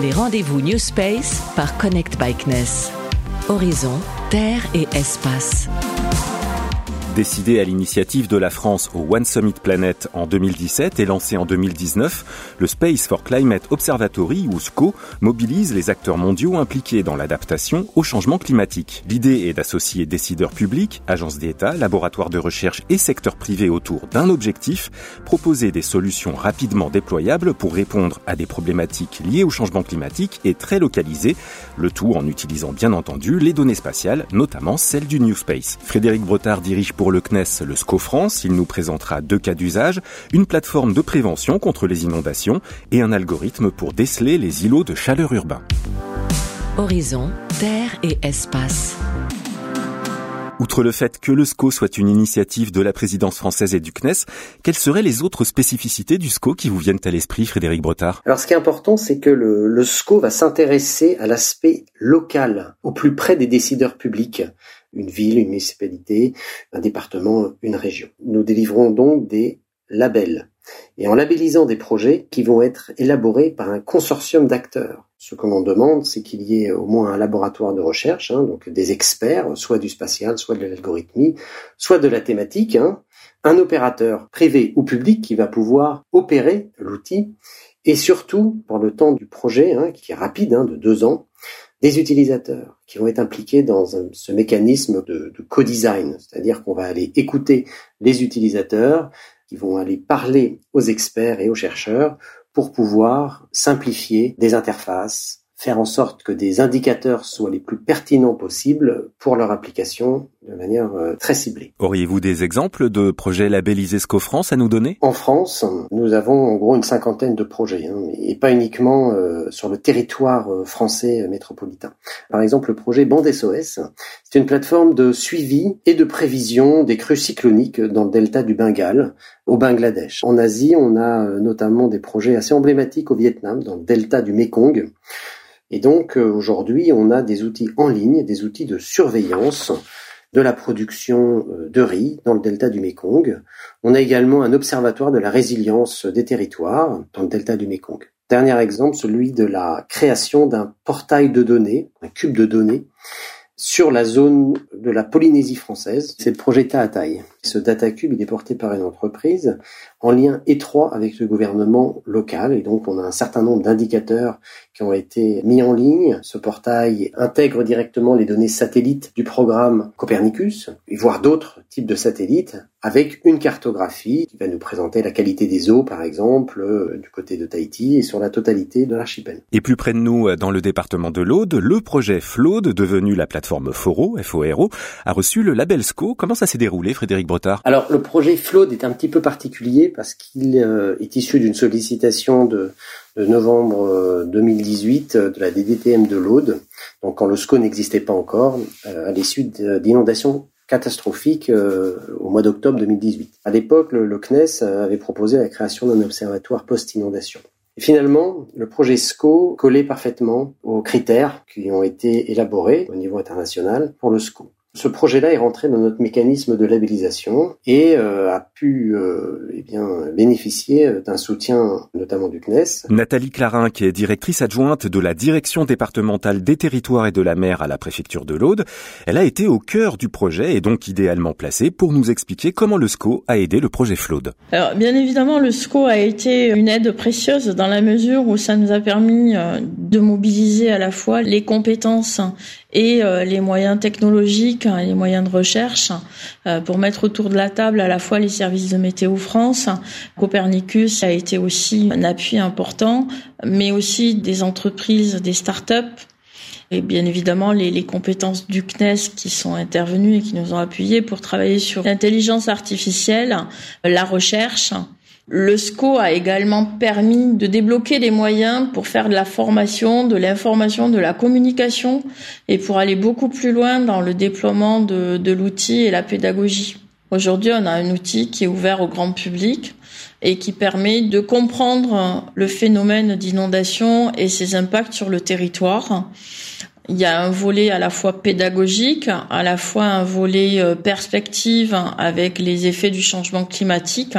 Les rendez-vous New Space par Connect by CNES. Horizon, Terre et Espace. Décidé à l'initiative de la France au One Summit Planet en 2017 et lancé en 2019, le Space for Climate Observatory, ou SCO, mobilise les acteurs mondiaux impliqués dans l'adaptation au changement climatique. L'idée est d'associer décideurs publics, agences d'État, laboratoires de recherche et secteurs privés autour d'un objectif, proposer des solutions rapidement déployables pour répondre à des problématiques liées au changement climatique et très localisées, le tout en utilisant bien entendu les données spatiales, notamment celles du New Space. Frédéric Brotard dirige pour le CNES le SCO France. Il nous présentera deux cas d'usage, une plateforme de prévention contre les inondations et un algorithme pour déceler les îlots de chaleur urbains. Horizon, Terre et Espace. Outre le fait que le SCO soit une initiative de la présidence française et du CNES, quelles seraient les autres spécificités du SCO qui vous viennent à l'esprit, Frédéric Brotard Alors ce qui est important, c'est que le, le SCO va s'intéresser à l'aspect local, au plus près des décideurs publics une ville, une municipalité, un département, une région. Nous délivrons donc des labels et en labellisant des projets qui vont être élaborés par un consortium d'acteurs. Ce que l'on demande, c'est qu'il y ait au moins un laboratoire de recherche, hein, donc des experts, soit du spatial, soit de l'algorithmie, soit de la thématique, hein, un opérateur privé ou public qui va pouvoir opérer l'outil, et surtout, pour le temps du projet, hein, qui est rapide, de deux ans, des utilisateurs qui vont être impliqués dans ce mécanisme de, de co-design, c'est-à-dire qu'on va aller écouter les utilisateurs, qui vont aller parler aux experts et aux chercheurs pour pouvoir simplifier des interfaces, faire en sorte que des indicateurs soient les plus pertinents possibles pour leur application de manière euh, très ciblée. Auriez-vous des exemples de projets labellisés SCO-France à nous donner? En France, nous avons en gros une cinquantaine de projets, hein, et pas uniquement euh, sur le territoire euh, français métropolitain. Par exemple, le projet Bande SOS, c'est une plateforme de suivi et de prévision des crues cycloniques dans le delta du Bengale, au Bangladesh. En Asie, on a notamment des projets assez emblématiques au Vietnam, dans le delta du Mekong. Et donc euh, aujourd'hui, on a des outils en ligne, des outils de surveillance de la production euh, de riz dans le delta du Mekong. On a également un observatoire de la résilience des territoires dans le delta du Mekong. Dernier exemple, celui de la création d'un portail de données, un cube de données, sur la zone de la Polynésie française. C'est le projet Taataï. Ce DataCube, il est porté par une entreprise en lien étroit avec le gouvernement local. Et donc, on a un certain nombre d'indicateurs qui ont été mis en ligne. Ce portail intègre directement les données satellites du programme Copernicus, voire d'autres types de satellites, avec une cartographie qui va nous présenter la qualité des eaux, par exemple, euh, du côté de Tahiti et sur la totalité de l'archipel. Et plus près de nous, euh, dans le département de l'Aude, le projet FLOD, devenu la plateforme FORO, FORO, a reçu le label SCO. Comment ça s'est déroulé, Frédéric Alors, le projet FLOD est un petit peu particulier parce qu'il euh, est issu d'une sollicitation de, novembre 2018 euh, de la DDTM de l'Aude, donc quand le SCO n'existait pas encore, euh, à l'issue d'inondations catastrophiques au mois d'octobre 2018. À l'époque, le, CNES avait proposé la création d'un observatoire post-inondation. finalement, le projet SCO collait parfaitement aux critères qui ont été élaborés au niveau international pour le SCO. Ce projet-là est rentré dans notre mécanisme de labellisation et euh, a pu euh, eh bien, bénéficier d'un soutien notamment du CNES. Nathalie Clarin, qui est directrice adjointe de la direction départementale des territoires et de la mer à la préfecture de l'Aude, elle a été au cœur du projet et donc idéalement placée pour nous expliquer comment le SCO a aidé le projet FLOD. Alors bien évidemment, le SCO a été une aide précieuse dans la mesure où ça nous a permis euh, de mobiliser à la fois les compétences et euh, les moyens technologiques, hein, les moyens de recherche euh, pour mettre autour de la table à la fois les services de Météo France. Copernicus a été aussi un appui important, mais aussi des entreprises, des start-up et bien évidemment les, les, compétences du CNES qui sont intervenues et qui nous ont appuyés pour travailler sur l'intelligence artificielle, la recherche le SCO a également permis de débloquer des moyens pour faire de la formation, de l'information, de la communication et pour aller beaucoup plus loin dans le déploiement de, de l'outil et la pédagogie. Aujourd'hui, on a un outil qui est ouvert au grand public et qui permet de comprendre le phénomène d'inondation et ses impacts sur le territoire Il y a un volet à la fois pédagogique, à la fois un volet euh, perspective avec les effets du changement climatique,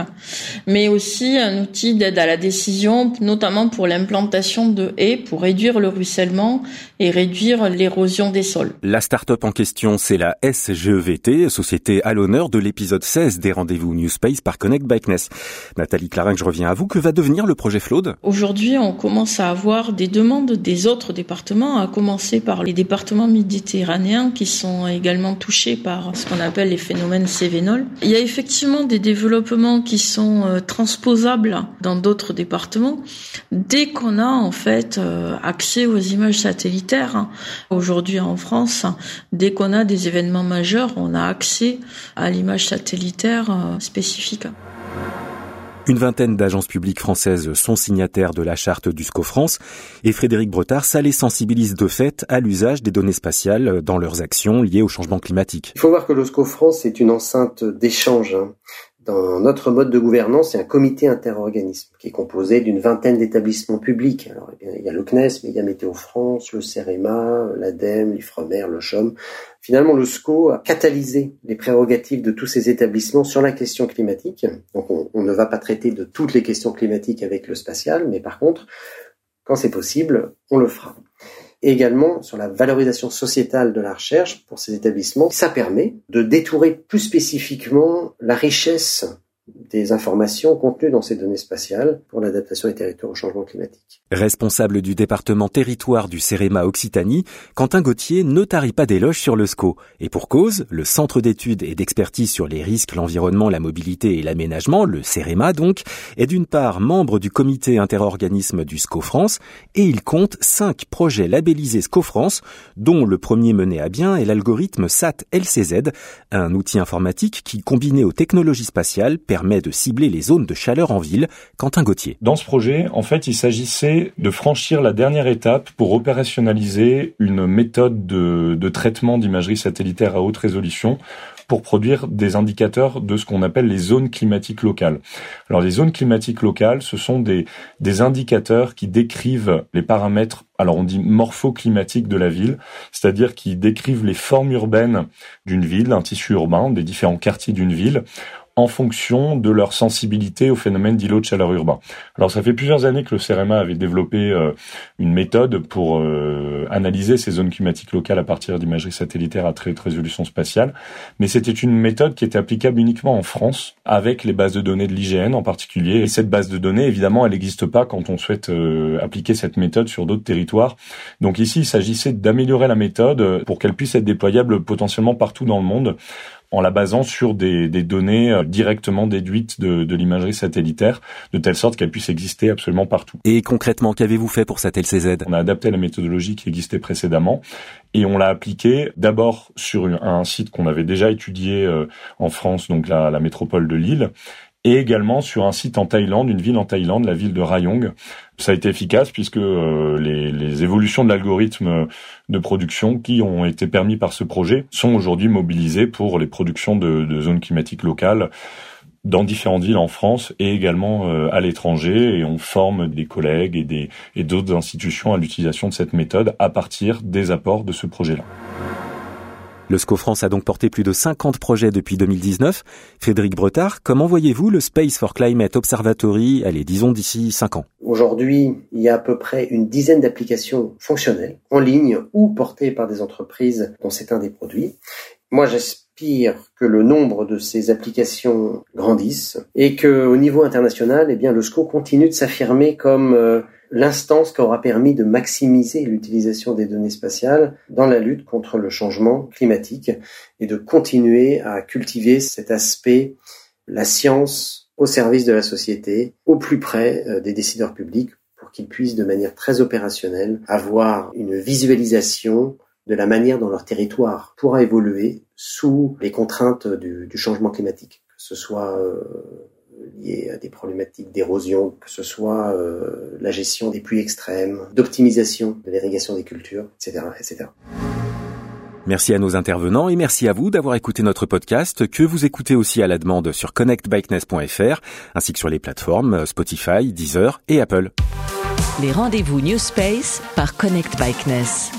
mais aussi un outil d'aide à la décision, notamment pour l'implantation de haies pour réduire le ruissellement et réduire l'érosion des sols. La start-up en question, c'est la SGEVT, société à l'honneur de l'épisode 16 des rendez-vous New Space par Connect Bikeness. Nathalie Clarin, je reviens à vous. Que va devenir le projet Flood Aujourd'hui, on commence à avoir des demandes des autres départements, à commencer par les départements méditerranéens qui sont également touchés par ce qu'on appelle les phénomènes cévénols. Il y a effectivement des développements qui sont euh, transposables dans d'autres départements dès qu'on a en fait euh, accès aux images satellites Hein. Aujourd'hui en France, dès qu'on a des événements majeurs, on a accès à l'image satellitaire euh, spécifique. Une vingtaine d'agences publiques françaises sont signataires de la charte du SCO France et Frédéric Bretard, ça les sensibilise de fait à l'usage des données spatiales dans leurs actions liées au changement climatique. Il faut voir que le SCO France est une enceinte d'échange hein. Dans notre mode de gouvernance, a un comité interorganisme qui est composé d'une vingtaine d'établissements publics. Alors, eh il y a le CNES, mais il y a Météo France, le CEREMA, l'ADEME, l'IFREMER, le CHOM. Finalement, le SCO a catalysé les prérogatives de tous ces établissements sur la question climatique. Donc, on, ne va pas traiter de toutes les questions climatiques avec le spatial, mais par contre, quand c'est possible, on le fera également sur la valorisation sociétale de la recherche pour ces établissements. Ça permet de détourer plus spécifiquement la richesse des informations contenues dans ces données spatiales pour l'adaptation des territoires au changement climatique. Responsable du département territoire du CEREMA Occitanie, Quentin Gauthier ne tarit pas d'éloges sur le SCO. Et pour cause, le Centre d'études et d'expertise sur les risques, l'environnement, la mobilité et l'aménagement, le CEREMA donc, est d'une part membre du comité interorganisme du SCO France et il compte cinq projets labellisés SCO France, dont le premier mené à bien est l'algorithme SAT-LCZ, un outil informatique qui, combiné aux technologies spatiales, permet de cibler les zones de chaleur en ville. Quentin Gauthier. Dans ce projet, en fait, il s'agissait de franchir la dernière étape pour opérationnaliser une méthode de, traitement d'imagerie satellitaire à haute résolution pour produire des indicateurs de ce qu'on appelle les zones climatiques locales. Alors les zones climatiques locales, ce sont des, des indicateurs qui décrivent les paramètres, alors on dit morphoclimatiques de la ville, c'est-à-dire qui décrivent les formes urbaines d'une ville, un tissu urbain, des différents quartiers d'une ville, en fonction de leur sensibilité au phénomène d'îlot de chaleur urbain. Alors ça fait plusieurs années que le CEREMA avait développé euh, une méthode pour euh, analyser ces zones climatiques locales à partir d'imagerie satellitaire à très haute résolution spatiale, mais c'était une méthode qui était applicable uniquement en France, avec les bases de données de l'IGN en particulier. Et cette base de données, évidemment, elle n'existe pas quand on souhaite euh, appliquer cette méthode sur d'autres territoires. Donc ici, il s'agissait d'améliorer la méthode pour qu'elle puisse être déployable potentiellement partout dans le monde en la basant sur des, des données euh, directement déduites de, de l'imagerie satellitaire, de telle sorte qu'elle puisse exister absolument partout. Et concrètement, qu'avez-vous fait pour cette LCZ On a adapté la méthodologie qui existait précédemment et on l'a appliquée d'abord sur un site qu'on avait déjà étudié euh, en France, donc la, la métropole de Lille, et également sur un site en Thaïlande, une ville en Thaïlande, la ville de Rayong. Ça a été efficace puisque euh, les, évolutions de l'algorithme de production qui ont été permis par ce projet sont aujourd'hui mobilisées pour les productions de, de, zones climatiques locales dans différentes villes en France et également euh, à l'étranger et on forme des collègues et des et d'autres institutions à l'utilisation de cette méthode à partir des apports de ce projet-là. Le SCO France a donc porté plus de 50 projets depuis 2019. Frédéric Bretard, comment voyez-vous le Space for Climate Observatory, allez, disons d'ici 5 ans Aujourd'hui, il y a à peu près une dizaine d'applications fonctionnelles, en ligne ou portées par des entreprises dont c'est un des produits. Moi, j'aspire que le nombre de ces applications grandisse et que, au niveau international, eh bien, le SCO continue de s'affirmer comme euh, l'instance qui aura permis de maximiser l'utilisation des données spatiales dans la lutte contre le changement climatique et de continuer à cultiver cet aspect, la science au service de la société, au plus près euh, des décideurs publics pour qu'ils puissent de manière très opérationnelle avoir une visualisation de la manière dont leur territoire pourra évoluer sous les contraintes du, du changement climatique, que ce soit euh, liées à des problématiques d'érosion, que ce soit euh, la gestion des pluies extrêmes, d'optimisation de l'irrigation des cultures, etc., etc. Merci à nos intervenants et merci à vous d'avoir écouté notre podcast que vous écoutez aussi à la demande sur connectbikeness.fr ainsi que sur les plateformes Spotify, Deezer et Apple. Les rendez-vous New Space par Connect Bikeness.